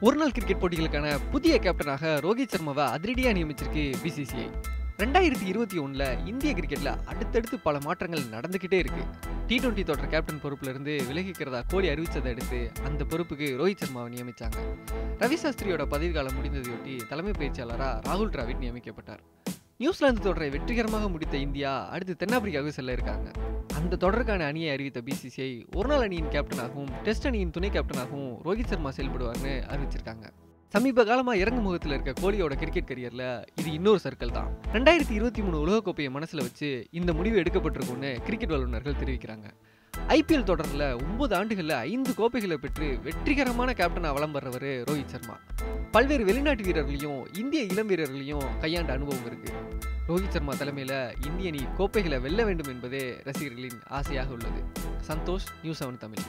ஒருநாள் கிரிக்கெட் போட்டிகளுக்கான புதிய கேப்டனாக ரோஹித் சர்மாவை அதிரடியாக நியமிச்சிருக்கு பிசிசிஐ ரெண்டாயிரத்தி இருபத்தி ஒன்றில் இந்திய கிரிக்கெட்டில் அடுத்தடுத்து பல மாற்றங்கள் நடந்துக்கிட்டே இருக்கு. டி டுவெண்ட்டி தொடர் கேப்டன் பொறுப்புல இருந்து விலகிக்கிறதா கோலி அறிவித்ததை அடுத்து அந்த பொறுப்புக்கு ரோஹித் சர்மாவை நியமிச்சாங்க. ரவி சாஸ்திரியோட பதவிக்காலம் முடிந்ததையொட்டி தலைமை பயிற்சியாளராக ராகுல் டிராவிட் நியமிக்கப்பட்டார். நியூசிலாந்து தொடரை வெற்றிகரமாக முடித்த இந்தியா அடுத்து தென்னாப்பிரிக்காவுக்கு செல்ல இருக்காங்க. அந்த தொடருக்கான அணியை அறிவித்த பிசிசிஐ ஒருநாள் அணியின் கேப்டனாகவும் டெஸ்ட் அணியின் துணை கேப்டனாகவும் ரோஹித் சர்மா செயல்படுவார்னு அறிவிச்சிருக்காங்க. சமீப காலமாக இறங்கு முகத்தில் இருக்க கோலியோட கிரிக்கெட் கரியரில் இது இன்னொரு சர்க்கிள் தான். ரெண்டாயிரத்தி இருபத்தி மூணு உலகக்கோப்பையை மனசில் வச்சு இந்த முடிவு எடுக்கப்பட்டிருக்கும்னு கிரிக்கெட் வல்லுநர்கள் தெரிவிக்கிறாங்க. ஐபிஎல் தொடரில் ஒன்பது ஆண்டுகளில் ஐந்து கோப்பைகளை பெற்று வெற்றிகரமான கேப்டனாக வலம் வர்றவர் ரோஹித் சர்மா. பல்வேறு வெளிநாட்டு வீரர்களையும் இந்திய இளம் வீரர்களையும் கையாண்ட அனுபவம் இருக்கு. ரோஹித் சர்மா தலைமையில் இந்திய அணி கோப்பைகளை வெல்ல வேண்டும் என்பதே ரசிகர்களின் ஆசையாக உள்ளது. Santhosh news seven Tamil.